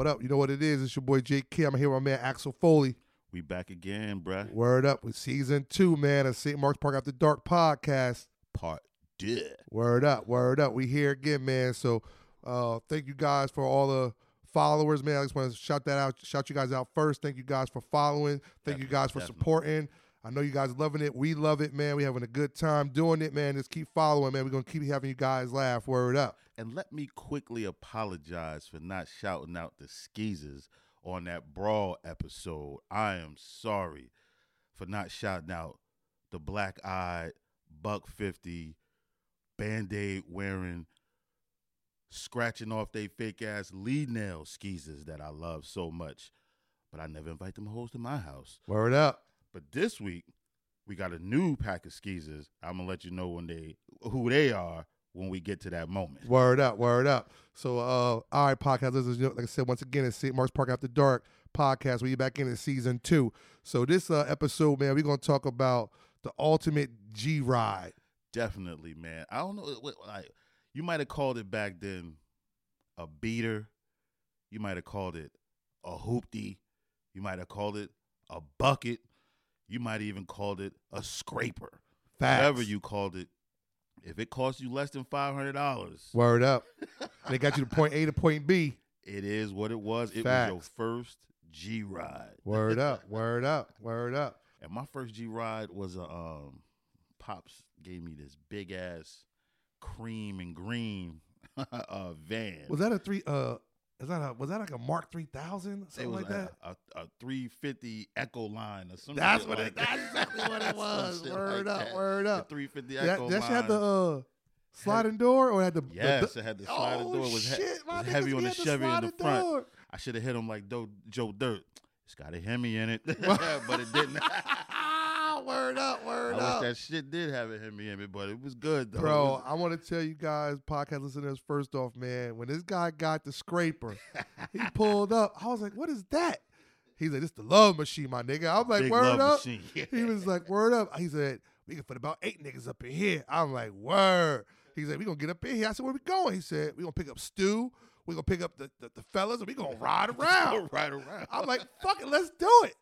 what up? You know what it is? It's your boy JK. I'm here with my man Axel Foley. We back again, bruh. Word up with season two, man, of St. Mark's Park After Dark podcast. Part two. Word up, word up. We here again, man. So uh thank you guys for all the followers, man. I just want to shout that out, shout you guys out first. Thank you guys for following. Thank you guys for definitely. supporting. I know you guys loving it. We love it, man. We having a good time doing it, man. Just keep following, man. We're gonna keep having you guys laugh. Word up. And let me quickly apologize for not shouting out the skeezers on that brawl episode. I am sorry for not shouting out the black eyed, buck 50, band aid wearing, scratching off they fake ass lead nail skeezers that I love so much. But I never invite them hoes to my house. Word up. But this week, we got a new pack of skeezers. I'm gonna let you know when they who they are when we get to that moment. Word up, word up. So, uh, all right, podcast listeners, you know, like I said, once again, it's St. Mark's Park After Dark podcast. We're back in in season two. So, this uh, episode, man, we're gonna talk about the ultimate G ride. Definitely, man. I don't know. what- Like you might have called it back then a beater. You might have called it a hoopty. You might have called it a bucket. You might even called it a scraper. Facts. Whatever you called it. If it cost you less than five hundred dollars, Word up. they got you to point A to point B. it is what it was. It was your first G ride. Word up, word up, word up. And my first G ride was a um, pops gave me this big ass cream and green uh, van. Was that a three? Uh, is that a was that like a Mark three thousand something like that? a, a, a 350 Econoline or something. That's what it. That's exactly what it was. Word up, word up. 350 That, Echo that line. shit had the uh, sliding door or had the the- yes, the, it had the sliding oh, door. It was, he- shit, my was heavy on the Chevy in the front. door. I should have hit him like Do- Joe Dirt. It's got a Hemi in it, but it didn't. word up, word I up. wish that shit did have a Hemi in it, but it was good though. Bro, was- I want to tell you guys, podcast listeners, first off, man, when this guy got the scraper, he pulled up. I was like, what is that? He's like, this the love machine, my nigga. I'm like, Big word love up. machine. He was like, word up. He said, we can put about eight niggas up in here. I'm like, word. He said, we gonna get up in here. I said, where we going? He said, we gonna pick up Stu. We gonna pick up the, the, the fellas and we gonna ride around. ride around. I'm like, fuck it, let's do it.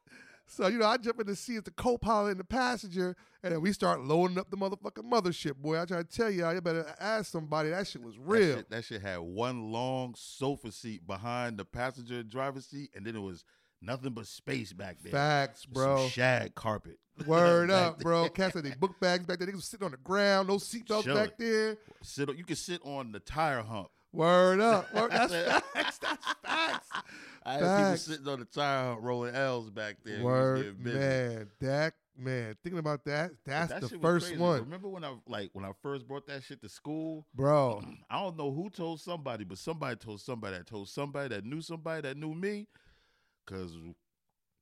So, you know, I jump in the seat as the co-pilot and the passenger, and then we start loading up the motherfucking mothership, boy. I try to tell y'all, you better ask somebody. That shit was That real. shit, that shit had one long sofa seat behind the passenger and driver's seat, and then it was nothing but space back there. Facts, Some bro. shag carpet. Word up, bro. Cats had their book bags back there. Niggas was sitting on the ground, no seatbelts back there. Sit, on- you can sit on the tire hump. Word up. Word, that's facts. That's facts. I had Facts. people sitting on the tire rolling L's back there. Word, man. That, man. Thinking about that, that's that the first one. Remember when I like when I first brought that shit to school? Bro, I don't know who told somebody, but somebody told somebody that told somebody that knew somebody that knew me. Cause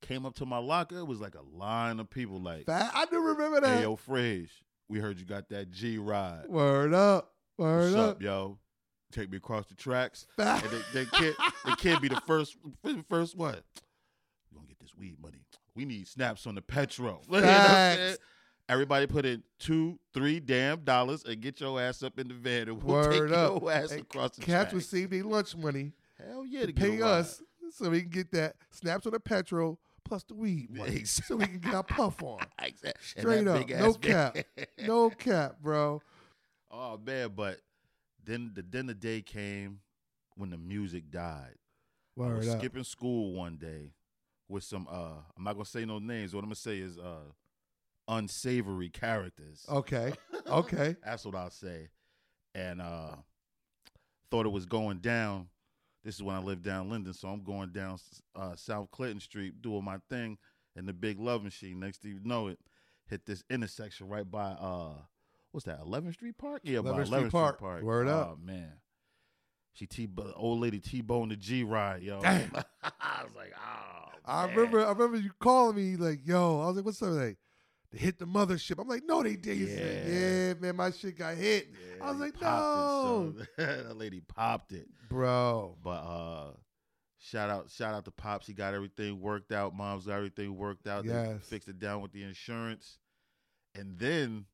came up to my locker, it was like a line of people like, Fa- I do remember that. Hey yo, Fresh, we heard you got that G ride. Word up. Word What's up. up, yo? Take me across the tracks. And they, they can't they can't be the first first what? We gonna get this weed money. We need snaps on the petrol. You know what I'm Facts. Everybody put in two, three damn dollars and get your ass up in the van and we'll Word take up. your ass Hey, across the Cats tracks. receive their lunch money Hell yeah, to to pay us so we can get that snaps on the petrol plus the weed money. so we can get our puff on. Exactly. Straight up. No cap. No cap, bro. Oh man, but then the then the day came when the music died. I was up. skipping school one day with some uh I'm not gonna say no names. What I'm gonna say is uh unsavory characters. Okay. Okay. That's what I'll say. And uh thought it was going down. This is when I lived down Linden, so I'm going down uh, South Clinton Street doing my thing in the big love machine. Next thing you know it, hit this intersection right by uh what's that, 11th Street Park? Yeah, by 11th 11th Street Park. Word oh, up. man. She T old lady T boned the G ride, yo. Damn. I was like, oh I man. remember I remember you calling me like, yo, I was like, what's up? Like, they hit the mothership. I'm like, no, they did. You said, Yeah. yeah, man, my shit got hit. I was like, no. it, that lady popped it. Bro. But uh shout out shout out to Pops. He got everything worked out. Mom's got everything worked out. They Yes. fixed it down with the insurance. And then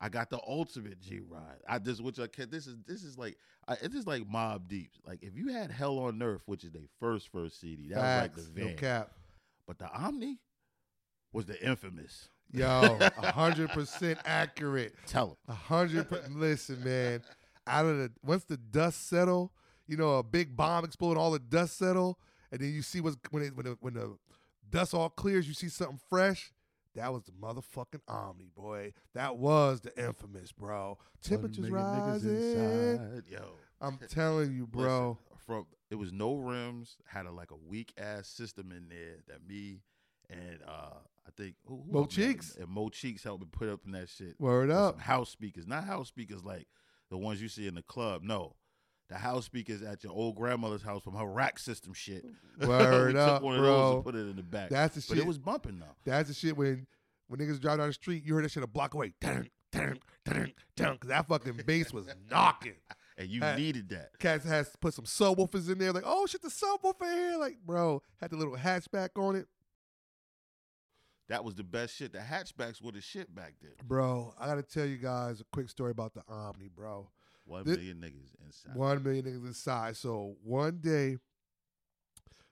I got the ultimate G mm-hmm. ride. I just which I can. This is this is like I, it's just like Mobb Deep. Like if you had Hell on Earth, which is their first first CD, that Facts, was like the no van. cap. But the Omni was the infamous. Yo, a hundred percent accurate. Tell him. A hundred. Listen, man. Out of the once the dust settle, you know, a big bomb explode, all the dust settle, and then you see what's when it, when the, when the dust all clears, you see something fresh. That was the motherfucking Omni, boy. That was the infamous, bro. Temperatures One million niggas rising. inside. Yo, I'm telling you, bro. Listen, from it was no rims, had a like a weak ass system in there that me and uh I think who, who Mo helped? Cheeks. and Mo Cheeks helped me put up in that shit. Word up. some house speakers, not house speakers like the ones you see in the club. No, the house speakers at your old grandmother's house from her rack system shit. Word we up, took one of bro. those and put it in the back. That's the but shit. it was bumping though. That's the shit when when niggas drive down the street, you heard that shit a block away. Dun, dun, dun, dun, cause that fucking bass was knocking. And you Uh, needed that. Cats has to put some subwoofers in there, like, oh shit, the subwoofer here. Like, bro, had the little hatchback on it. That was the best shit. The hatchbacks were the shit back then. Bro, I gotta tell you guys a quick story about the Omni, bro. One Thi- million niggas inside. One million niggas inside. So one day,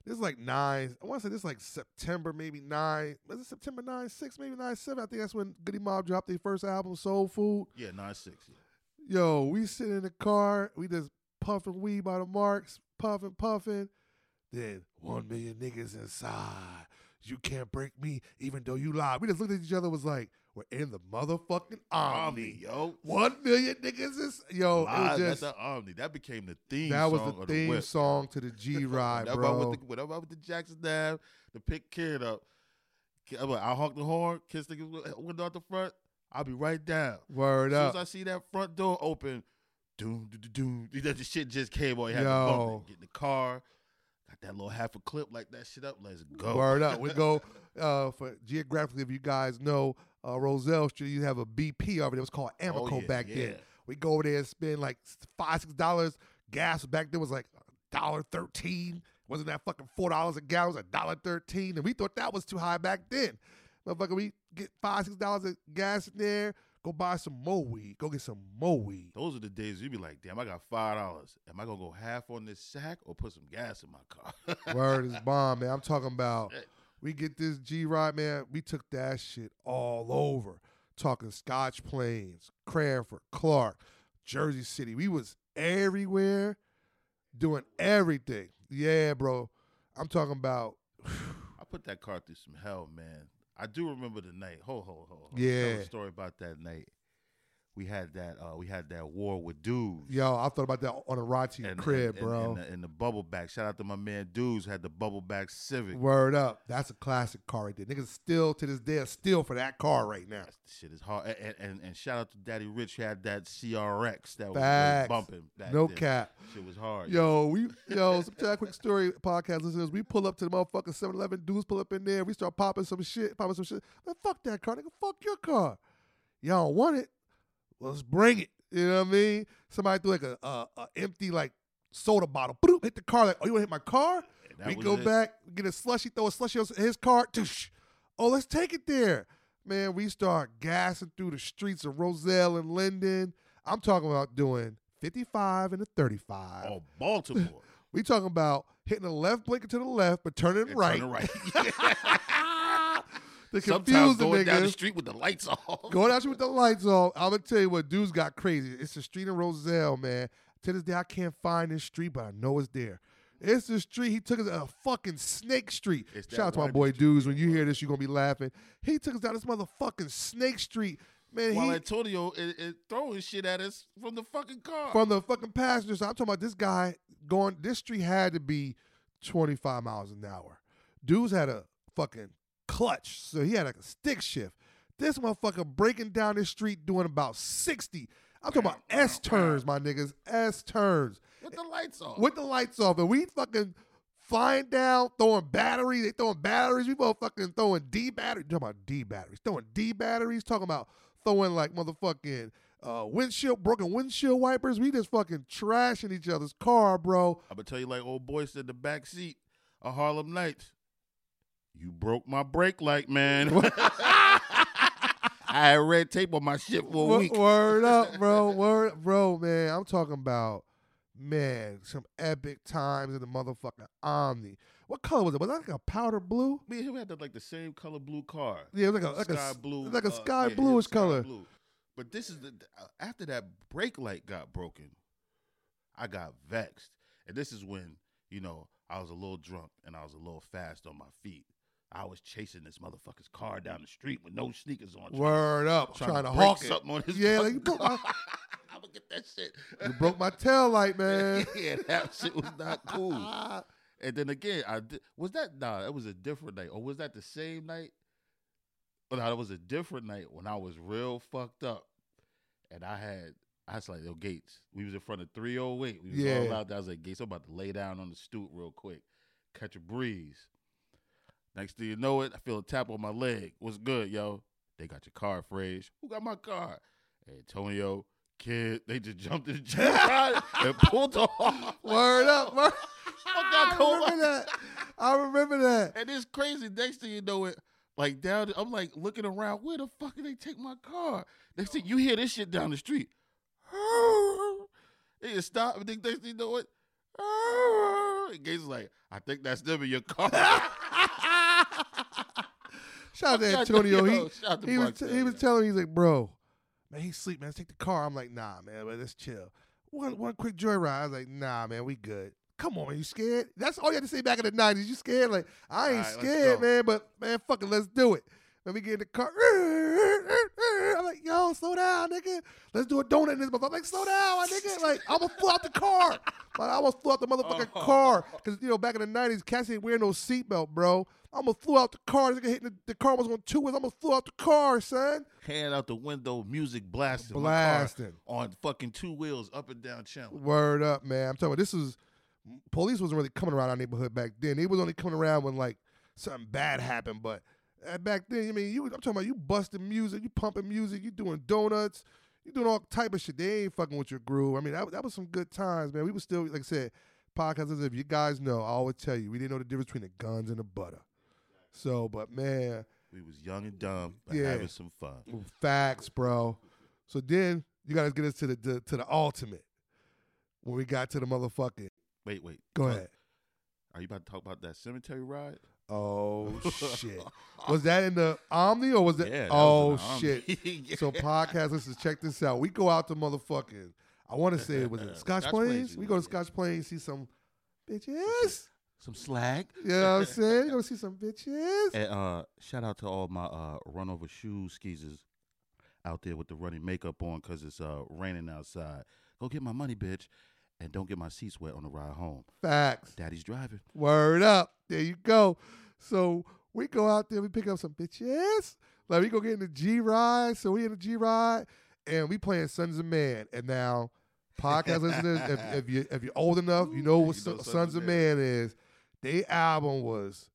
this is like nine. I want to say this is like September, maybe nine. Was it September nine, six, maybe nine, seven? I think that's when Goodie Mob dropped their first album, Soul Food. Yeah, nine six. Yo, we sit in the car, we just puffing weed by the marks, puffing, puffing. Then one million niggas inside. You can't break me, even though you lie. We just looked at each other, was like, we're in the motherfucking Omni. yo. One million niggas is yo. It was just at the Omni. That became the theme. that was the theme whip. song to the G ride, bro. I went to, whenever I went to Jackson Dab to pick kid up, like, I'll honk the horn, kiss the window out the front. I'll be right down. Word As soon up. as I see that front door open, doom, doom, doom, that the shit just came on. You had to Yo. bump it. Get in the car, got that little half a clip, like that shit up. Let's go. Word up. We go uh, for geographically, if you guys know, uh, Roselle Street, you have a BP of it. It was called Amoco Oh, yeah, back yeah. then. We go over there and spend like five, six dollars. Gas back then was like dollar thirteen. Wasn't that fucking four dollars a gallon? It was a dollar thirteen, and we thought that was too high back then. Motherfucker, we get five, six dollars of gas in there. Go buy some more weed. Go get some more weed. Those are the days you'd be like, damn, I got five dollars. Am I gonna go half on this sack or put some gas in my car? Word is bomb, man. I'm talking about we get this G ride, man. We took that shit all over. Talking Scotch Plains, Cranford, Clark, Jersey City. We was everywhere doing everything. Yeah, bro. I'm talking about I put that car through some hell, man. I do remember the night. Ho ho ho. ho. Yeah. Tell a story about that night. We had that. Uh, we had that war with dudes. yo, I thought about that on a ride to your And- crib, and, bro. And, and, the, the bubble back. Shout out to my man Dudes had the bubble back Civic. Word up. That's a classic car right there. Niggas still to this day are still for that car right now. That shit is hard. And, and, shout out to Daddy Rich who had that CRX that was Facts. like bumping. Back No then. cap. Shit was hard. Yo, we yo, some a quick story, podcast listeners. We pull up to the motherfucking 7-Eleven, dudes pull up in there, we start popping some shit, popping some shit. Man, fuck that car, nigga. Fuck your car. Y'all want it. Let's bring it. You know what I mean? Somebody threw like a, a, a empty like soda bottle. Boop, hit the car like, oh, you wanna hit my car? That we go it. back, get a slushy, throw a slushy on his car. Toosh. Oh, let's take it there. Man, we start gassing through the streets of Roselle and Linden. I'm talking about doing 55 and a 35. Oh, Baltimore. We talking about hitting the left blinker to the left, but turning And right. turn right. to Sometimes confuse the going down the street with the lights off. Going out with the lights off. I'm gonna tell you what, dudes got crazy. It's the street in Roselle, man. To this day, I can't find this street, but I know it's there. It's the street. He took us a fucking Snake Street. It's Shout out to my boy street, dudes. When you hear this, you're gonna be laughing. He took us down this motherfucking Snake Street, man. While he, Antonio is, is throwing shit at us from the fucking car. from the fucking passengers. I'm talking about this guy going. This street had to be 25 miles an hour. Dudes had a fucking clutch, so he had like a stick shift. This motherfucker breaking down this street doing about 60. I'm talking about S turns, my niggas. S turns with the lights off. with the lights off, and we fucking flying down, throwing batteries. They throwing batteries. We both fucking throwing D batteries. Talking about D batteries. Throwing D batteries. Talking about throwing like motherfucking uh, windshield, broken windshield wipers. We just fucking trashing each other's car, bro. I'm gonna tell you like old boy said the back seat of Harlem Nights. You broke my brake light, man. I had red tape on my shit for a week. Word up, bro. Word, bro, man. I'm talking about, man, some epic times in the motherfucking Omni. What color was it? Was that like a powder blue? Me and him had the, like the same color blue car. Yeah, it was like a like sky a blue, like a uh, sky yeah, yeah, bluish sky color. blue. But this is the uh, after that brake light got broken, I got vexed, and this is when you know I was a little drunk and I was a little fast on my feet. I was chasing this motherfucker's car down the street with no sneakers on. trying- Word up, trying, trying, to, to it. something on his Yeah, like you broke my. I'm gonna get that shit. you broke my tail light, man. yeah, that shit was not cool. And then again, I did, was that nah, it was a different night, or was that the same night? Oh, no, it was a different night when I was real fucked up, and I had I was like, yo, Gates, we was in front of 308. We was all out there. I was like, Gates, I'm about to lay down on the stoop real quick, catch a breeze. Next thing you know it, I feel a tap on my leg. What's good, yo? They got your car, Frage. Who got my car? Antonio, kid. They just jumped in the ride and pulled off. Word up, word. Got I remember that. I remember that. And it's crazy. Next thing you know it, like down, I'm like looking around. Where the fuck did they take my car? Next thing you hear this shit down the street. They just stop. And then next thing you know it, and Gates like, I think that's them in your car. Shout out to Shout out to- Antonio. yo, He, shout out to he was t- he was telling me he's like, bro, man, he's sleep, man. Let's take the car. I'm like, nah, man, but let's chill. One one quick joyride. I was like, nah, man, we good. Come on, man, you scared? That's all you had to say back in the nineties. You scared? Like, I ain't right, scared, man, but man, fuck it, let's do it. Let me get in the car. I'm like, yo, slow down, nigga. Let's do a donut in this motherfucker. I'm like, slow down, my nigga. Like, I almost flew out the car. Like, I almost flew out the motherfucking Oh. car. Because, you know, back in the 90s, Cassie ain't wearing no seatbelt, bro. I almost flew out the car. This nigga hitting the, the car was on two wheels. I almost flew out the car, son. Hand out the window, music blasting. Blasting. on fucking two wheels up and down channel. Word up, man. I'm talking about this was police wasn't really coming around our neighborhood back then. They was only coming around when like something bad happened. But back then, I mean, you I'm talking about you busting music, you pumping music, you doing donuts, you doing all type of shit. They ain't fucking with your groove. I mean, that, that was some good times, man. We was still, like I said, podcasters. If you guys know, I always tell you, we didn't know the difference between the guns and the butter. So, but man, We was young and dumb, but Yeah. having some fun. Facts, bro. So then you gotta get us to the, the to the ultimate. When we got to the motherfucking Wait, wait. go Talk- ahead. Are you about to talk about that cemetery ride? Oh shit. Was that in the Omni or was that Yeah, that Oh was shit. Yeah. So podcast listeners, check this out. We go out to motherfucking I wanna say it was it Scotch, Scotch Plains. Plains, We go to. Scotch Plains, see some bitches. some slag. You know what I'm saying? You go see some bitches. And uh, shout out to all my uh, run over shoes skeezers out there with the running makeup on because it's uh, raining outside. Go get my money, bitch, and don't get my seats wet on the ride home. Facts. Daddy's driving. Word up. There you go. So we go out there, we pick up some bitches. Like we go get in the G ride. So we in the G ride and we playing Sunz of Man. And now, podcast listeners, if, if you if you're old enough, you know what You know Sons, Sons of of Man is. Their album was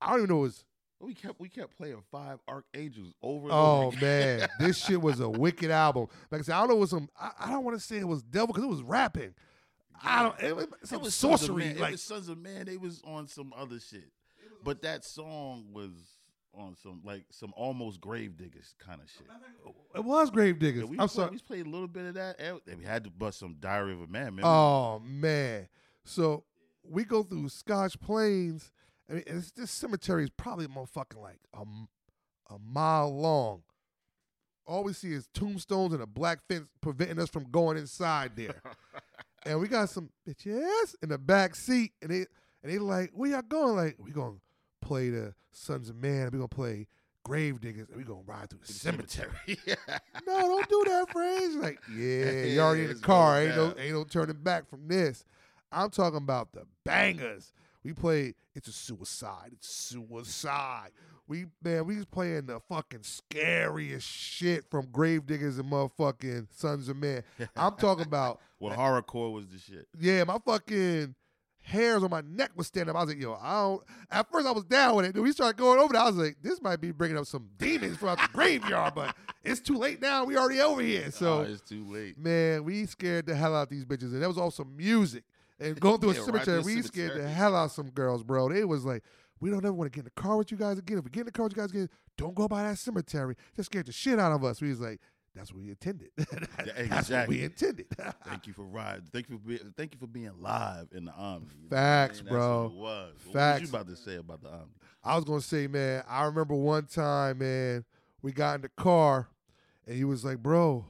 I don't even know it was We kept we kept playing Five Archangels over and over. Oh over. man, this shit was a wicked album. Like I said, I don't know what some. I, I don't want to say it was devil because it was rapping. I don't. It was, it was Sons of sorcery. It Like was Sunz of Man. They was on some other shit, but that song was on some like some almost grave diggers kind of shit. it was Gravediggaz. Yeah, we I'm play- sorry. We played a little bit of that. and we had to bust some Diary of a Man. Man, Oh man. So we go through Scotch Plains. I mean, it's, this cemetery is probably motherfucking like a, a mile long. All we see is tombstones and a black fence preventing us from going inside there. and we got some bitches in the back seat, and they and they like, where y'all going? Like, we gonna play the Sunz of Man, we gonna play Gravediggaz, and we gonna ride through the cemetery. no, don't do that, phrase. Like, yeah, you already in the car. Ain't no, ain't no turning back from this. I'm talking about the bangers. We played It's a Suicide. It's Suicide. We man, we was playing the fucking scariest shit from Gravediggaz and motherfucking Sunz of Man. I'm talking about Well, horrorcore was the shit. yeah, my fucking hairs on my neck was standing up. I was like, yo, I don't. At first, I was down with it. Then we started going over there. I was like, this might be bringing up some demons from out the graveyard, but it's too late now. We already over here. So, oh, it's too late. man, we scared the hell out these bitches, and there was also music. And going through a Yeah, cemetery, through we the scared the hell out of some girls, bro. They was like, we don't ever want to get in the car with you guys again. If we get in the car with you guys again, don't go by that cemetery. Just scared the shit out of us. We was like, that's what we intended. That's what we intended. Thank you for riding. Thank you for being. Thank you for being live in the Omni. What Facts, I mean? bro. What was. What Facts. was you about to say about the Omni? I was gonna say, man, I remember one time, man, we got in the car and he was like, Bro,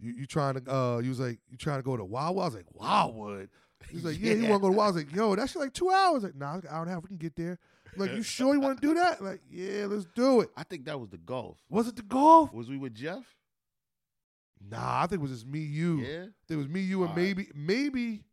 you, you trying to uh you was like, you trying to go to Wildwood? I was like, Wildwood. He's like, Yeah, you Yeah. wanna go to Wildwood? I was like, Yo, that shit like two hours. Like, nah, it's an hour and a half, we can get there. I'm like, you sure you wanna do that? Like, yeah, let's do it. I think that was the golf. Was it the golf? Was we with Jeff? Nah, I think it was just me, you. Yeah. It was me, you, and All right. maybe, maybe,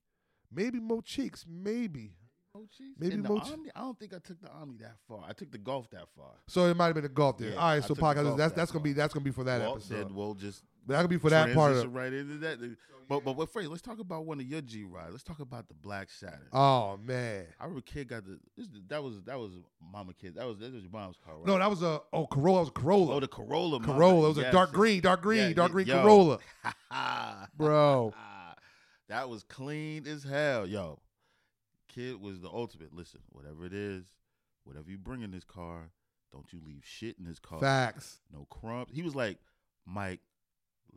maybe Mo Cheeks. Maybe. Oh, jeez. Maybe Mo Ch- Omni, I don't think I took the Omni that far. I took the golf that far. So it might have been the golf there. Yeah, All right, I so the podcast that's that that's gonna be that's gonna be for that well, episode. Then we'll just That could be for that part of right into that. But but what phrase? Let's talk about one of your G rides. Let's talk about the Black Saturn. Oh man. I remember kid got the this, that was that was mama kid. That was that was your mom's car, right? No, that was a oh Corolla. That was a Corolla. oh the Corolla. mama. Corolla. It was a dark green, dark green, Yeah, dark green yo. Corolla, bro. that was clean as hell, yo. Kid was the ultimate. Listen, whatever it is, whatever you bring in this car, don't you leave shit in this car. Facts. No crumbs. He was like Mike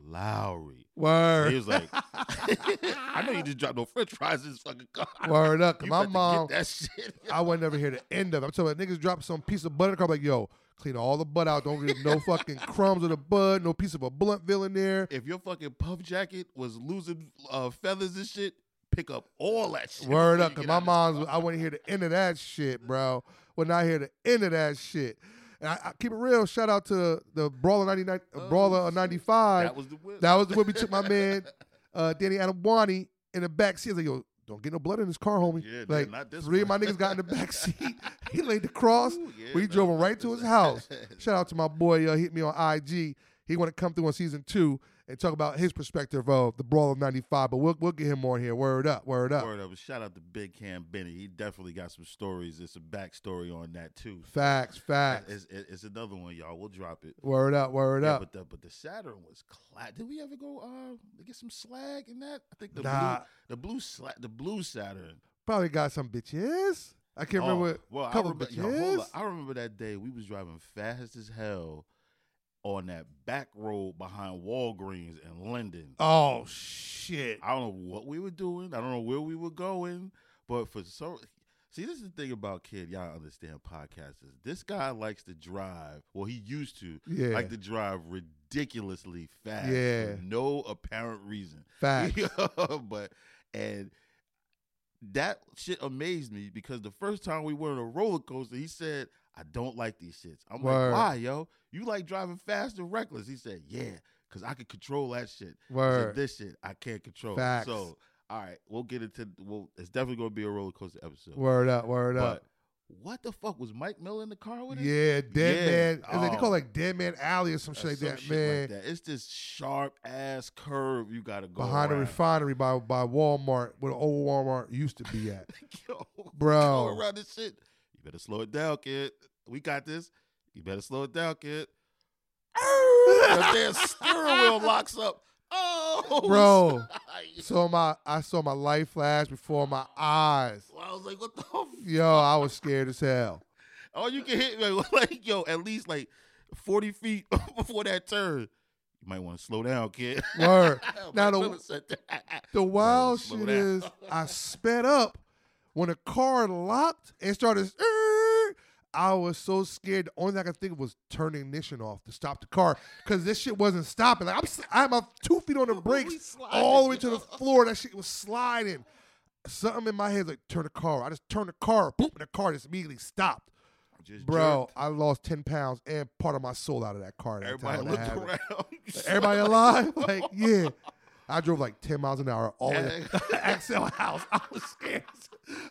Lowrey. Word. He was like, I know you just dropped no French fries in this fucking car. Word up. 'cause You my mom, that shit. I would never hear the end of it. I'm talking about niggas drop some piece of butter in the car. I'm like, yo, clean all the butt out. Don't leave no fucking crumbs of the bud. No piece of a Bluntville in there. if your fucking puff jacket was losing uh, feathers and shit, pick up all that shit. Word up. Cause my out of this mom's. I wouldn't hear the end of that shit, bro. Would not hear the end of that shit. And I, I keep it real. Shout out to the Brawler 99, uh, Oh, Brawler 95. That was the whip. That was the way we took my man, uh, Danny Adamwani, in the back seat. I was like, yo, don't get no blood in this car, homie. Yeah, like, this three of my niggas got in the back seat. he laid the cross. Ooh, yeah, we no, drove him right to his house. Shout out to my boy, uh, hit me on IG. He want to come through on season two and talk about his perspective of the Brawl of 95, but we'll, we'll get him on here. Word up, word up. Word up. Shout out to Big Cam Benny. He definitely got some stories. There's some backstory on that too. Facts, facts. It's, it's, it's another one, y'all. We'll drop it. Word up, word Yeah, up. but the but the Saturn was cla Did we ever go uh get some slag in that? I think the Nah. blue the blue sla- the blue Saturn. Probably got some bitches. I can't Oh, remember. well, I remember, yo. I remember that day we was driving fast as hell on that back road behind Walgreens in Linden. Oh, shit. I don't know what we were doing. I don't know where we were going, but for so see, this is the thing about kid. Y'all understand podcasters. This guy likes to drive. Well, he used to Yeah. like to drive ridiculously fast Yeah. no apparent reason. Facts. but and that shit amazed me because the first time we were in a roller coaster, he said, "I don't like these shits." I'm Word. like, "Why, yo? You like driving fast and reckless?" He said, "Yeah, because I can control that shit." He said, this shit I can't control. Facts. So, all right, we'll get into. Well, it's definitely going to be a roller coaster episode. Word up, word but up. what the fuck was Mike Miller in the car with us? Yeah, Dead Yeah. Man. Like, they call Oh. it like Dead Man Alley or some shit Uh, like some that, shit man. Like that. It's this sharp ass curve you got to go Behind the around. refinery by by Walmart, where the old Walmart used to be at. Yo, Bro. go around this shit. You better slow it down, kid. We got this. You better slow it down, kid. the damn steering wheel locks up. Oh, Bro. So my I saw my life flash before my eyes. I was like, what the? F-? Yo, I was scared as hell. Oh, you can hit like, like yo, at least like forty feet before that turn. You might want to slow down, kid. Word. Now the-. The wild shit down. is I sped up when the car locked and started. I was so scared. The only thing I could think of was turning ignition off to stop the car because this shit wasn't stopping. Like I'm, s- I had my two feet on the brakes all the way to the floor. That shit was sliding. Something in my head like turn the car. I just turned the car, boop, and the car just immediately stopped. Just Bro, jerked. I lost ten pounds and part of my soul out of that car. That everybody time when look that happened. around. Everybody alive? Like, yeah. I drove like 10 miles an hour all the way Yeah. to Axel House. I was scared.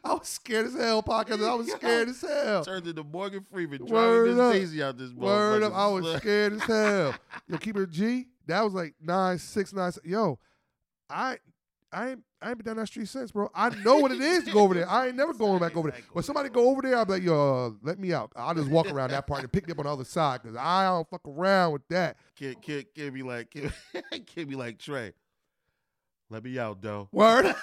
I was scared as hell, podcast. I was scared as hell. Turned into Morgan Freeman Word driving up. Daisy out this Word up. I was scared as hell. Yo, keep it G. That was like nine, six, nine. se- Yo, I I ain't I ain't been down that street since, bro. I know what it is to go over there. I ain't never going back over there. When somebody go over there, I'll be like, yo, let me out. I'll just walk around that part and pick me up on the other side because I don't fuck around with that. Kid, kid, kid be like, kid, kid be like Trey. Let me out, though. Word.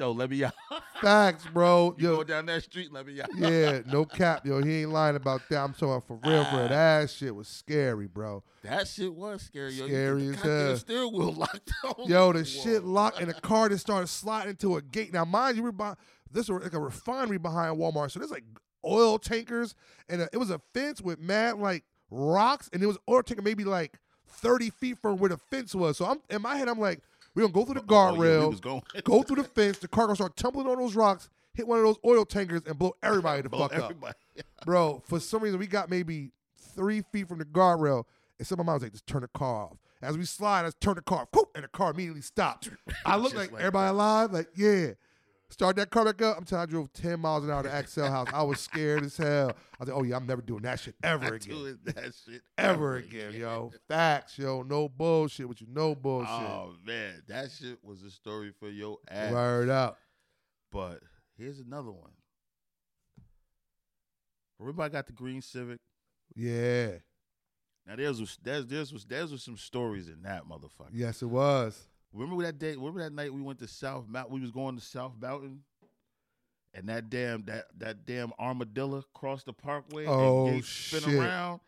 Though, let me out. Facts, bro. You Yo, go down that street, let me out. yeah, no cap, yo. He ain't lying about that. I'm talking for real, bro. That shit was scary, bro. That shit was scary, yo. Scary you as hell. steering wheel locked on. Yo, the Whoa. shit locked and the car just started sliding into a gate. Now, mind you, we're behind, this was like a refinery behind Walmart, so there's like oil tankers, and uh it was a fence with mad like rocks, and it was oil tanker maybe like 30 feet from where the fence was. So I'm in my head, I'm like, we're gonna go through the Oh, yeah, guardrail, go through the fence, the car gonna start tumbling on those rocks, hit one of those oil tankers, and blow everybody the Blow fuck up. Bro, for some reason we got maybe three feet from the guardrail, and some of my was like, just turn the car off. As we slide, let's turn the car off. And the car immediately stopped. I look like, like everybody alive? Like, yeah. Start that car back up. I'm telling you, I drove 10 miles an hour to Axel House. I was scared as hell. I was like, oh yeah, I'm never doing that shit ever again. doing that shit Ever again, yo. Facts, yo. No bullshit with you. No bullshit. Oh man, that shit was a story for your ass. Word up. But here's another one. Everybody got the green Civic. Yeah. Now there's was there's there's was there's was some stories in that motherfucker. Yes, it was. Remember that day? Remember that night we went to South Mountain? We was going to South Mountain, and that damn that that damn armadillo crossed the parkway. Oh, and Gates spin shit. around.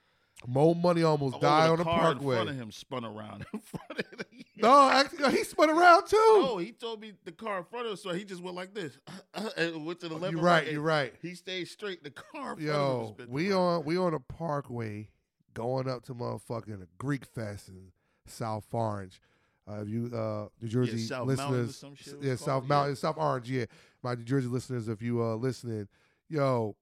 Mo Money almost Oh, died on the parkway. The car in front of him spun around in front of him. No, actually, he spun around too. No, he told me the car in front of him, so he just went like this and went to the oh, left. you're right. You're right. He stayed straight. The car in front of him Yo, we on we on a parkway going up to motherfucking Greek Fest in South Orange. Uh, if you uh, New Jersey South Mountain or listeners, some shit yeah, South yeah. Mountain, South Orange, yeah. My New Jersey listeners, if you uh listening, yo,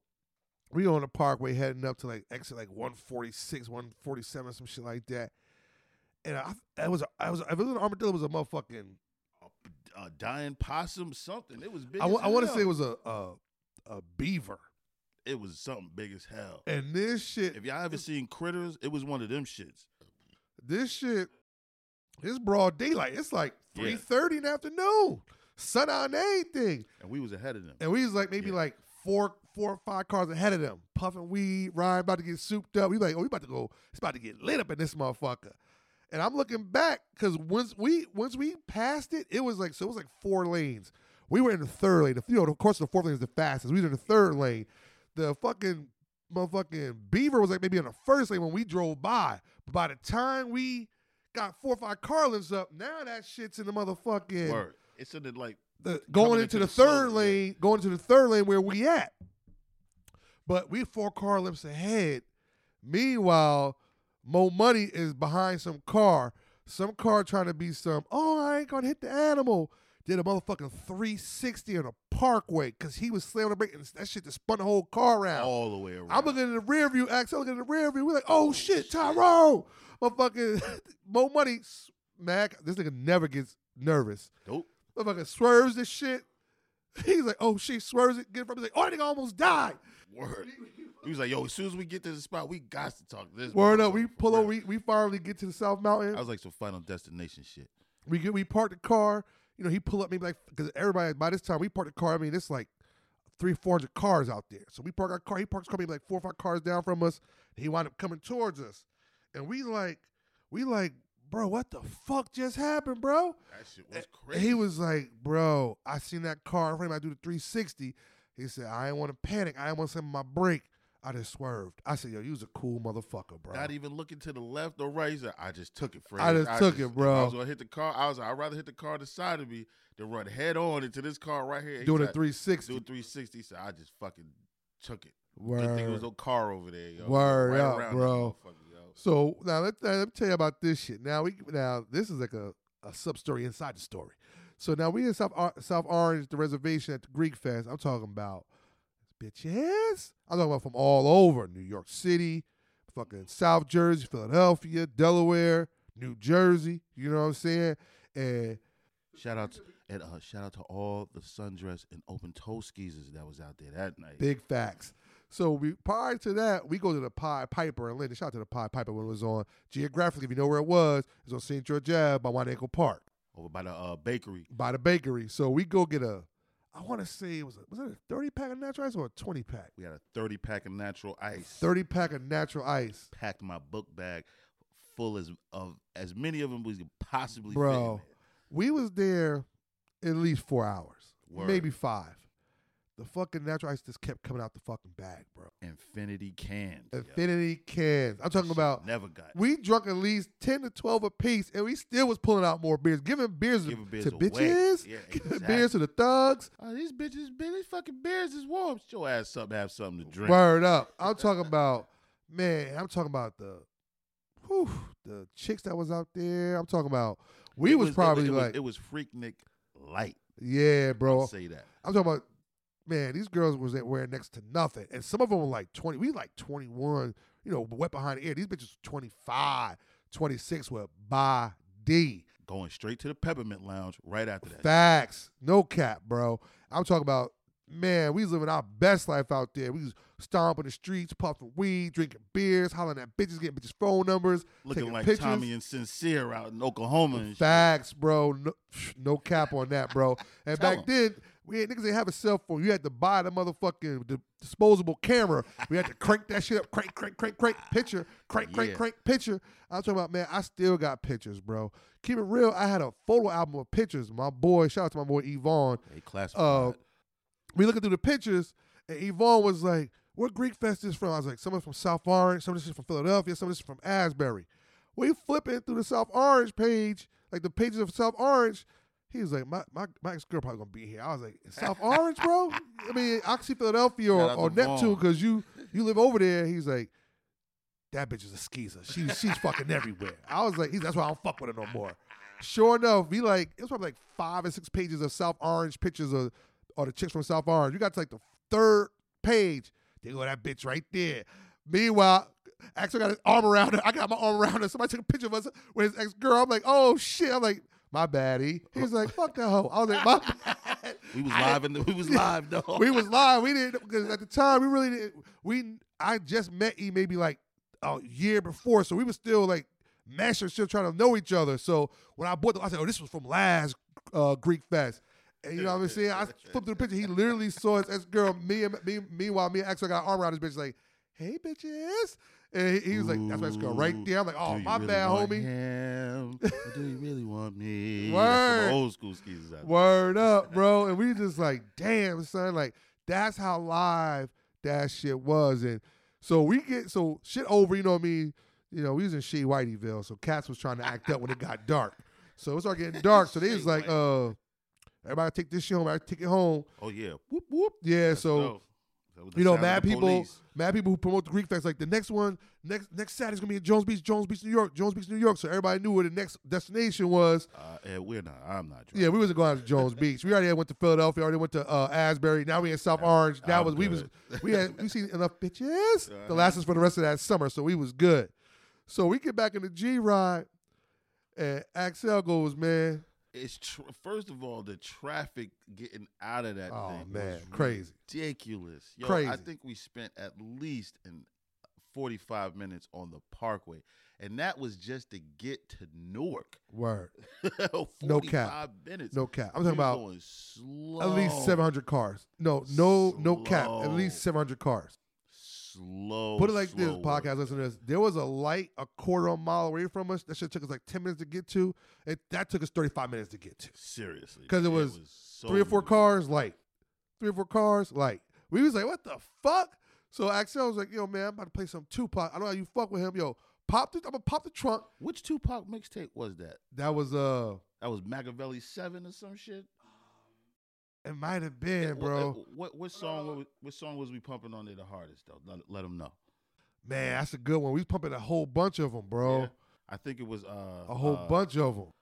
we on the parkway heading up to like exit like 146, 147, some shit like that. And I, I was, I was, if it was an armadillo, it was a motherfucking. a dying possum, something. It was big. I, want to say it was a, a a beaver. it was something big as hell. And this shit, If y'all ever seen critters, it was one of them shits. this shit, it's broad daylight. It's like three thirty in the afternoon, sun out and everything. And we was ahead of them. And we was like maybe Yeah. like four, four or five cars ahead of them, puffing weed, Ryan about to get souped up. We like, oh, we about to go. It's about to get lit up in this motherfucker. And I'm looking back because once we once we passed it, it was like so it was like four lanes. We were in the third lane. The, you know, of course, the fourth lane is the fastest. We was in the third lane. The fucking motherfucking Beaver was like maybe in the first lane when we drove by. But by the time we got four or five car lengths up, now that shit's in the motherfucking Word. It's in the like the going into, into the, the slow third lane. lane, going into the third lane where we at. But we four car lengths ahead. Meanwhile, Mo Money is behind some car. Some car trying to be some, oh, I ain't gonna hit the animal. Did a motherfucking 360 on a parkway because he was slamming the brake and that shit just spun the whole car around. all the way around. I'm looking in the rear view, Axel looking in the rear view. We're like, oh shit, Tyrone. Motherfucking Mo Money, Mac, this nigga never gets nervous. Nope. Motherfucker swerves this shit. He's like, oh shit, swerves it, get of me. He's like, oh, that nigga almost died. Word. He was like, yo, as soon as we get to the spot, we got to talk this. Word up, we pull over, we, we finally get to the South Mountain. I was like some final destination shit. We get we park the car. You know, he pull up maybe like because everybody by this time we park the car. I mean, it's like three, four hundred cars out there. So we park our car. He parks car maybe like four or five cars down from us. He wound up coming towards us, and we like, we like, bro, what the fuck just happened, bro? That shit was crazy. He was like, bro, I seen that car in front. I do the 360. He said, I didn't want to panic. I didn't want to slam my brake. I just swerved. I said, yo, you was a cool motherfucker, bro. Not even looking to the left or right. I just took it, Fred. I just took it, bro. I was gonna hit the car. I was like, I'd rather hit the car to the side of me than run head on into this car right here. He Doing a 360. Do a 360. So I just fucking took it. Good thing there was Word. no car over there, yo. Word right up, bro. So now let, let me tell you about this shit. Now we now this is like a, a sub story inside the story. So now we in South South Orange, the reservation at the Greek Fest. I'm talking about bitches. I'm talking about from all over New York City, fucking South Jersey, Philadelphia, Delaware, New Jersey. You know what I'm saying? And Shout out to, and uh, shout out to all the sundress and open toe skeezers that was out there that night. Big facts. So we prior to that, we go to the Pie Piper in Linden. Shout out to the Pie Piper when it was on. Geographically, if you know where it was, it's on St. George Ave by Ankle Park over by the uh, bakery. by the bakery. So we go get a, I want to say it was a, was it a thirty pack of natural ice or a twenty pack? We had a 30 pack of natural ice. Thirty pack of natural ice, Packed my book bag full as of as many of them as we could possibly bro. We was there at least four hours, Word. maybe five. The fucking natural ice just kept coming out the fucking bag, bro. Infinity cans. Infinity cans. I'm talking about never got. we drunk at least ten to twelve a piece, and we still was pulling out more beers, giving beers, Giving beers to away. bitches, Yeah, giving exactly. beers to the thugs. Oh, these bitches, man, these fucking beers is warm. Get your ass up, have something to drink. Word up. I'm talking about, man. I'm talking about the, whew, the chicks that was out there. I'm talking about. We It was, it probably it was, like, it was Freaknik light. yeah, bro. I'll say that. I'm talking about, man, these girls was wearing next to nothing. And some of them were like 20. We like 21, you know, wet behind the ear. These bitches 25, 26 with body. Going straight to the Peppermint Lounge right after that. Facts. No cap, bro. I'm talking about, man, we was living our best life out there. We was stomping the streets, puffing weed, drinking beers, hollering at bitches, getting bitches' phone numbers. Looking taking like pictures. Tommy and Sincere out in Oklahoma and shit. Facts, bro. No, no cap on that, bro. And back back 'em. then, we ain't, niggas didn't have a cell phone. You had to buy the motherfucking the disposable camera. We had to crank that shit up, crank, crank, crank, crank, picture, crank, crank, Yeah. crank, picture. I'm talking about, man, I still got pictures, bro. Keep it real. I had a photo album of pictures. My boy, shout out to my boy Yvonne. They classified. Uh, we looking through the pictures, and Yvonne was like, "Where Greek Fest is from?" I was like, "Some of it's from South Orange, some of this is from Philadelphia, some of this is from Asbury." We flipping through the South Orange page, like the pages of South Orange. He was like, "My my, my ex girl probably gonna be here." I was like, "South Orange, bro? I mean, see Philadelphia or, or Neptune because you you live over there." He's like. That bitch is a skeezer. She's she's fucking everywhere. I was like, that's why I don't fuck with her no more. Sure enough, we like it was probably like five or six pages of South Orange pictures of or the chicks from South Orange. You got to like the third page. They go that bitch right there. Meanwhile, Axel got his arm around her. I got my arm around her. Somebody took a picture of us with his ex girl. I'm like, oh shit. I'm like, my baddie. He was like, fuck that hoe. I was like, my bad. we was live in the, we was live though. we was live. We didn't because at the time we really didn't. We I just met E maybe like a year before, so we were still like mashing, still trying to know each other. So when I bought the, I said, "Oh, this was from last uh, Greek Fest." And you know what I'm saying? I flipped through the picture. He literally saw his ex girl. Me and me, meanwhile, me and Axel got our arm around his bitch, like, "Hey, bitches." And he, he was like, "That's my ex girl right there." I'm like, "Oh, my really bad, homie." Him? Or do you really want me? Word. Old school skis out. Word up, bro. And we just like, damn, son, like that's how live that shit was. And so we get so shit over, you know what I mean? You know, we was in Shea Whiteyville, so Cats was trying to act up when it got dark. So it started getting dark. So they was like, uh, everybody take this shit home, I take it home. Oh yeah. Whoop whoop. Yeah, Let's so go. That was the you know, mad people, police. mad people who promote the Greek Fest, like the next one, next next Saturday's gonna be in Jones Beach, Jones Beach, New York, Jones Beach, New York. So everybody knew where the next destination was. Uh, and we're not. I'm not. Yeah, we wasn't going out to Jones Beach. We already went to Philadelphia. Already went to uh, Asbury. Now we in South Orange. That I'm was we was we had we seen enough bitches to Uh-huh. last us for the rest of that summer. So we was good. So we get back in the G ride, and Axel goes, man, It's tr- first of all the traffic getting out of that Oh, thing. man, was crazy. ridiculous. Yo, I think we spent at least in 45 minutes on the Parkway, and that was just to get to Newark. word, No cap. minutes. no cap. I'm talking about going slow. at least 700 cars. No, no, no cap. At least 700 cars. Slow. Put it like this, podcast listeners. There was a light a quarter of a mile away from us. That shit took us like 10 minutes to get to. It that took us 35 minutes to get to. Seriously, because it man, was so three or four cars, light. Three or four cars, light. We was like, what the fuck? So Axel was like, yo, man, I'm about to play some Tupac. I don't know how you fuck with him. Yo, pop the, I'm gonna pop the trunk. Which Tupac mixtape was that? That was uh That was Makaveli Seven or some shit. It might have been, bro. What, what, what song? What, song was we pumping on there the hardest though? Let, let them know. Man, that's a good one. We was pumping a whole bunch of them, bro. Yeah. I think it was uh A whole uh, bunch of them.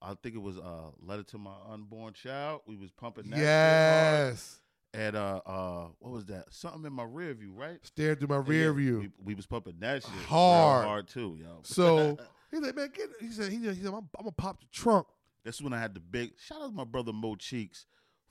I think it was uh "Letter to My Unborn Child." We was pumping that. Yes. And uh uh what was that? Something in my rear view, right? Stared through my Yeah, rear view. We, we was pumping that shit Hard. hard too, yo. So he's like, man, get. He said, he, he said, I'm, I'm gonna pop the trunk. That's when I had the big shout out to my brother Mo Cheeks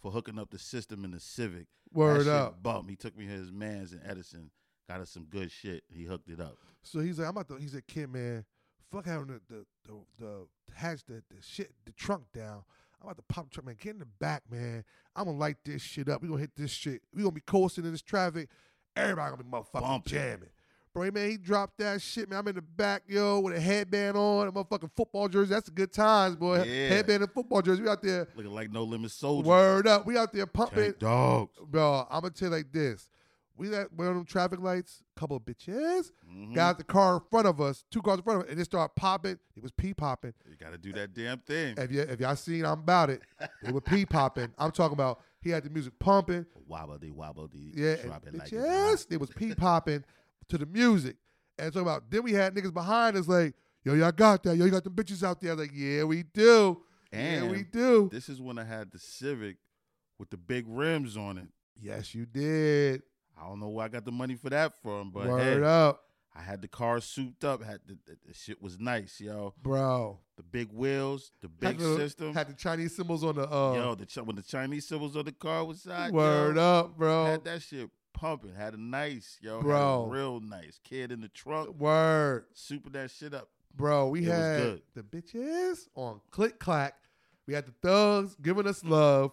for hooking up the system in the Civic. that Word shit up. Bump. He took me to his man's in Edison, got us some good shit. He hooked it up. So he's like, I'm about to. He said, kid, man, fuck having the the the, the hatch the the shit the trunk down. I'm about to pop the trunk, man. Get in the back, man. I'm gonna light this shit up. We gonna hit this shit. We gonna be coasting in this traffic. Everybody gonna be motherfucking Bumping. jamming. Bro, man, he dropped that shit, man. I'm in the back, yo, with a headband on, a motherfucking football jersey. That's the good times, boy. Yeah. Headband and football jersey. We out there, Looking like no limit soldier. word up. We out there pumping. Tank dogs. Bro, I'm gonna tell you like this. We at one of them traffic lights, couple of bitches Mhm. got the car in front of us, two cars in front of us, and they start popping. It was pee popping. You got to do that damn thing. If y- if y'all seen I'm about it, It was pee popping. I'm talking about he had the music pumping. Wobbledy wobbledy. Yeah, and drop it like bitches, it was pee popping to the music. And talking about then we had niggas behind us like, yo, y'all got that. Yo, you got them bitches out there. Like, yeah, we do. And yeah, we do. this is when I had the Civic with the big rims on it. Yes, you did. I don't know where I got the money for that from, but Word hey, up, I had the car souped up. Had the, the, the shit was nice, yo. bro. The big wheels, the Had big the- system. Had the Chinese symbols on the uh yo, the when the Chinese symbols on the car was side, word yo, up, bro. Had that shit pumping. Had a nice, yo. Bro. Real nice kid in the trunk, Word. super that shit up. Bro, we It had the bitches on click clack. We had the thugs giving us love.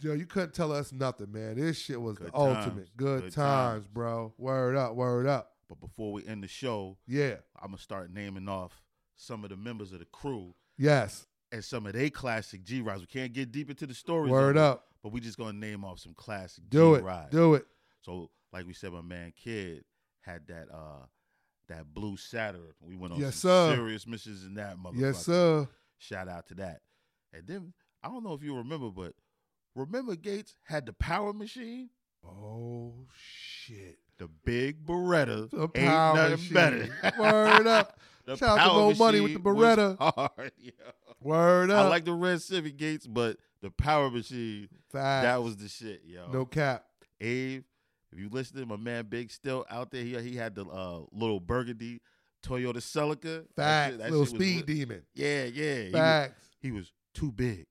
Yo, you couldn't tell us nothing, man. This shit was Good the times. ultimate. Good, Good times, times. bro. Word up, word up. But before we end the show, Yeah. I'm gonna start naming off some of the members of the crew Yes. and some of they classic G rides. We can't get deep into the stories. Word up. But we just gonna name off some classic Do G it. rides. Do it. So, like we said, my man Kid had that uh that blue Saturn. We went on Yes, some sir. serious missions in that motherfucker. Yes, sir. Shout out to that. And then I don't know if you remember, but remember Gates had the power machine, Oh shit. the big Beretta. The Ain't power nothing machine. better. Word up. The Shout out to Mo Money with the Beretta. hard, yo. Word up. I like the red Civic Gates, but the power machine, Facts. that was the shit, yo. no cap. Abe, if you listening, my man Big still out there. He he had the uh, little burgundy Toyota Celica. That shit- that Little shit speed lit. demon. Yeah, yeah. He was, Facts. he was too big,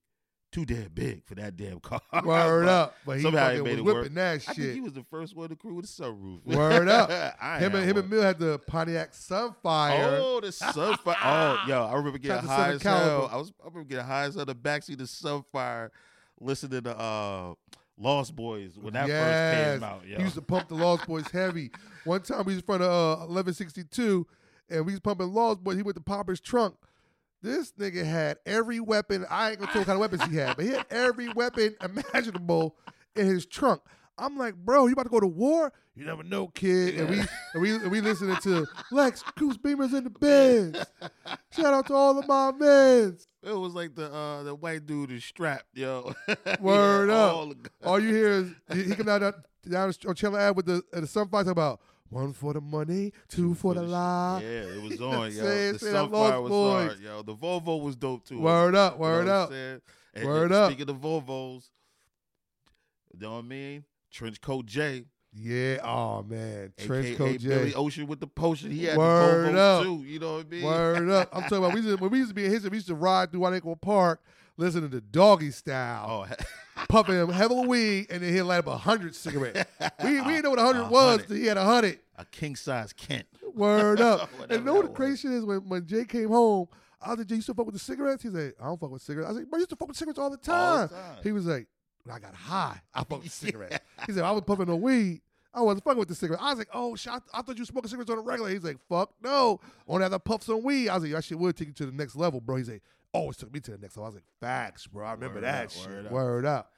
too damn big for that damn car. Word up. But he somehow he made was it work. whipping that I think he was the first one to crew with a sunroof. Word up. Him and him one. and Mill had the Pontiac Sunfire. Oh, the Sunfire. oh, yo, I remember getting to high as hell. I was I remember getting high as hell the backseat of Sunfire, listening to uh Lost Boyz when that yes. first came out. Yo. He used to pump the Lost Boyz heavy. One time we was in front of uh, 1162, and we was pumping Lost Boyz. He went to Popper's trunk. This nigga had every weapon. I ain't gonna tell what kind of weapons he had, but he had every weapon imaginable in his trunk. I'm like, bro, you about to go to war? You never know, kid. And we and we and we listening to Lex Goose Beamer's in the beds. Shout out to all of my mans. It was like the uh the white dude is strapped, yo. Word Yeah, up. all. All you hear is he come down that- down on Chandler Ave with the uh, the sunfire talking about one for the money, two for the lie. Yeah, it was on, yo. Say the say that Sunfire was Boys. hard, yo. The Volvo was dope too. Word up, You know word up. And- Word up. Speaking of Volvos, you know what I mean? Trench coat J, Yeah, oh man, trench coat J. Billy Ocean with the potion. He had Word the up. too. You know what I mean? Word up. I'm talking about we used to, when we used to be in Houston, we used to ride through White Eagle Park, listening to Doggystyle, Oh, puffing heavy weed, and then he'd light up a hundred cigarettes. we we didn't know what a hundred was he had a hundred. a king size Kent. Word up. And know what the crazy shit is when, when Jay came home, I was like, Jay, you still fuck with the cigarettes? He's like, I don't fuck with cigarettes. I was like, bro, you used to fuck with cigarettes all the All time. the time. He was like, I got high, I fucked with cigarettes. He said, I was puffing no weed. I wasn't fucking with the cigarette. I was like, oh, shit, I, I thought you smoking cigarettes on a regular. He's like, fuck no. Only have to puff some weed. I was like, that shit would take you to the next level, bro. He's like, oh, it took me to the next level. I was like, facts, bro. I remember Word that up, shit. word Word up. up.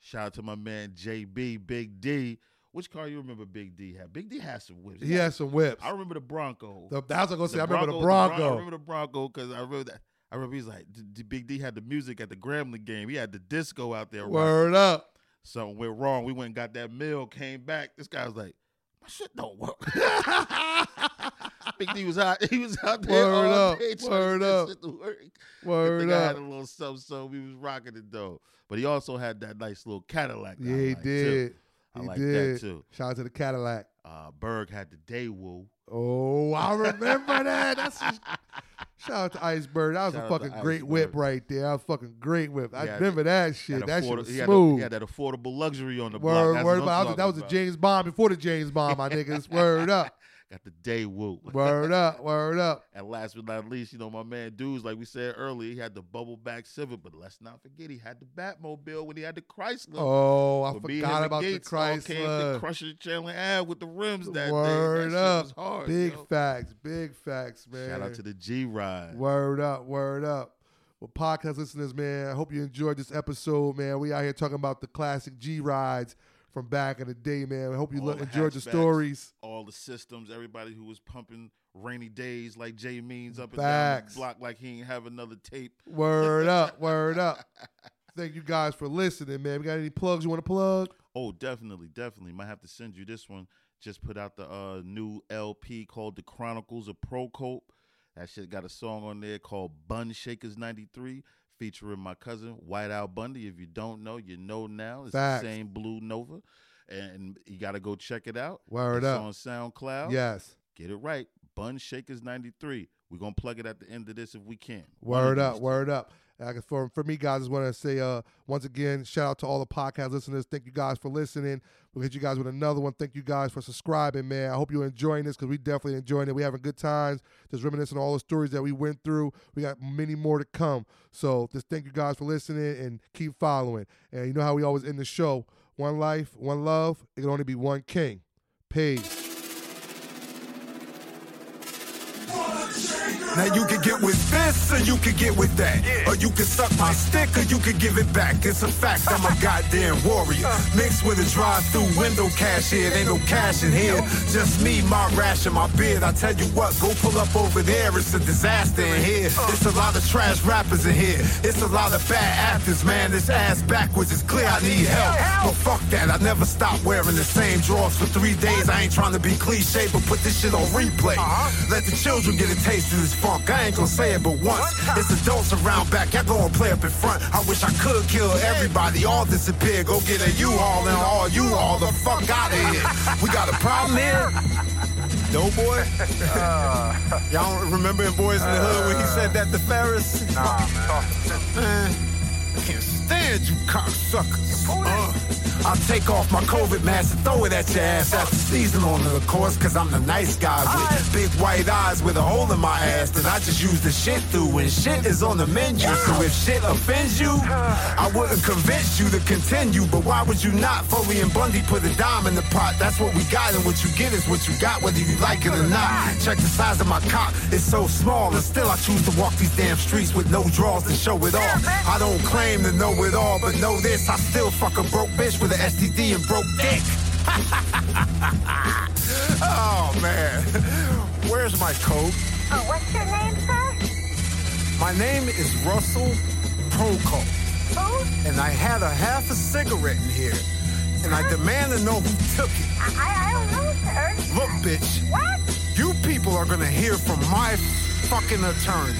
Shout out to my man JB, Big D. Which car you remember Big D had? Big D had some whips. He had some whips. I remember the Bronco. The, that's what I was going to say. I The remember the I Bronco. remember the Bronco because I remember that. I remember he's like, D- Big D had the music at the Gremlin game. He had the disco out there. Word up. Something went wrong. We went and got that meal, came back. This guy was like, my shit don't work. Big D was out. He was out there Word all up, day trying word to up. shit to work. Word I had up. a little something, so we was rocking it though. But he also had that nice little Cadillac. Yeah, he liked, too. did. I he like did. that too. Shout out to the Cadillac. Uh, Berg had the day Daewoo. Oh, I remember that. That's just, shout out to Iceberg. That was Shout a out to fucking great whip Iceberg. right there. That was a fucking great whip. I had- remember that shit. That shit afforda- was he had a- smooth. He had that affordable luxury on the block. word, That's word. what About, I'm that was a James Bond before the James Bond, my niggas. Word up. Got the Daewoo. Word up, word up. And last but not least, you know, my man Dudes, like we said earlier, he had the bubble back Civic, but let's not forget he had the Batmobile when he had the Chrysler. Oh, I When forgot about the all came to Chrysler. Crushing Chandler Ave with the rims that Word day. That up. was hard. Big yo. facts, big facts, man. Shout out to the G Ride. Word up, word up. Well, podcast listeners, man, I hope you enjoyed this episode, man. We out here talking about the classic G rides from back in the day, man. I hope you All the enjoyed the stories. All the systems, everybody who was pumping rainy days like Jay Means up and Facts. down the block like he ain't have another tape. Word up, word up. Thank you guys for listening, man. We got any plugs you want to plug? Oh, definitely, definitely. Might have to send you this one. Just put out the uh, new LP called The Chronicles of Procope. That shit got a song on there called Bum Shakers 93 featuring my cousin White Owl Bundy. If you don't know, you know now. It's Facts. the same Blue Nova. And you got to go check it out. Word it's up. on SoundCloud. Yes. Get it right. Bum Shakers 93. We're going to plug it at the end of this if we can. Word up, word up. Uh, for for me, guys, I just want to say uh, once again, shout out to all the podcast listeners. Thank you guys for listening. We'll hit you guys with another one. Thank you guys for subscribing, man. I hope you're enjoying this because we definitely enjoying it. We're having good times, just reminiscing all the stories that we went through. We got many more to come. So just thank you guys for listening and keep following. And you know how we always end the show: one life, one love. It can only be one king. Peace. Now you can get with this or you can get with that. Or you can suck my stick or you can give it back. It's a fact, I'm a goddamn warrior. Uh. Mixed with a drive-through window cashier. There ain't no cash in here. Just me, my rash, and my beard. I tell you what, go pull up over there. It's a disaster in here. Uh. It's a lot of trash rappers in here. It's a lot of bad actors, man. This ass backwards is clear. I need help. But fuck that, I never stop wearing the same drawers for three days. I ain't trying to be cliche, but put this shit on replay. Uh-huh. Let the children get a taste of this funk. I ain't gonna say it but once. It's adults around back. Y'all go and play up in front. I wish I could kill everybody. All disappear. Go get a U-Haul and all you all the fuck out of here. We got a problem here. Doughboy? Uh. Y'all don't remember in Boys in the Hood when he said that to Ferris? Nah, man. Man, I can't stand you cocksuckers. Uh, I'll take off my COVID mask and throw it at your ass after season on it, of course, cause I'm the nice guy with big white eyes with a hole in my ass that I just use the shit through when shit is on the menu. So if shit offends you, I wouldn't convince you to continue, but why would you not? Foley and Bundy put a dime in the pot. That's what we got, and what you get is what you got, whether you like it or not. Check the size of my cock, it's so small, and still I choose to walk these damn streets with no draws to show it off. I don't claim to know it all, but know this, I still fuck a broke bitch with an STD and broke dick. oh man, where's my coat? Oh, what's your name, sir? My name is Russell Proco, Who? and I had a half a cigarette in here, and I demand to know who took it. I, I, I don't know, sir. Look, bitch, What? you people are gonna hear from my fucking attorney.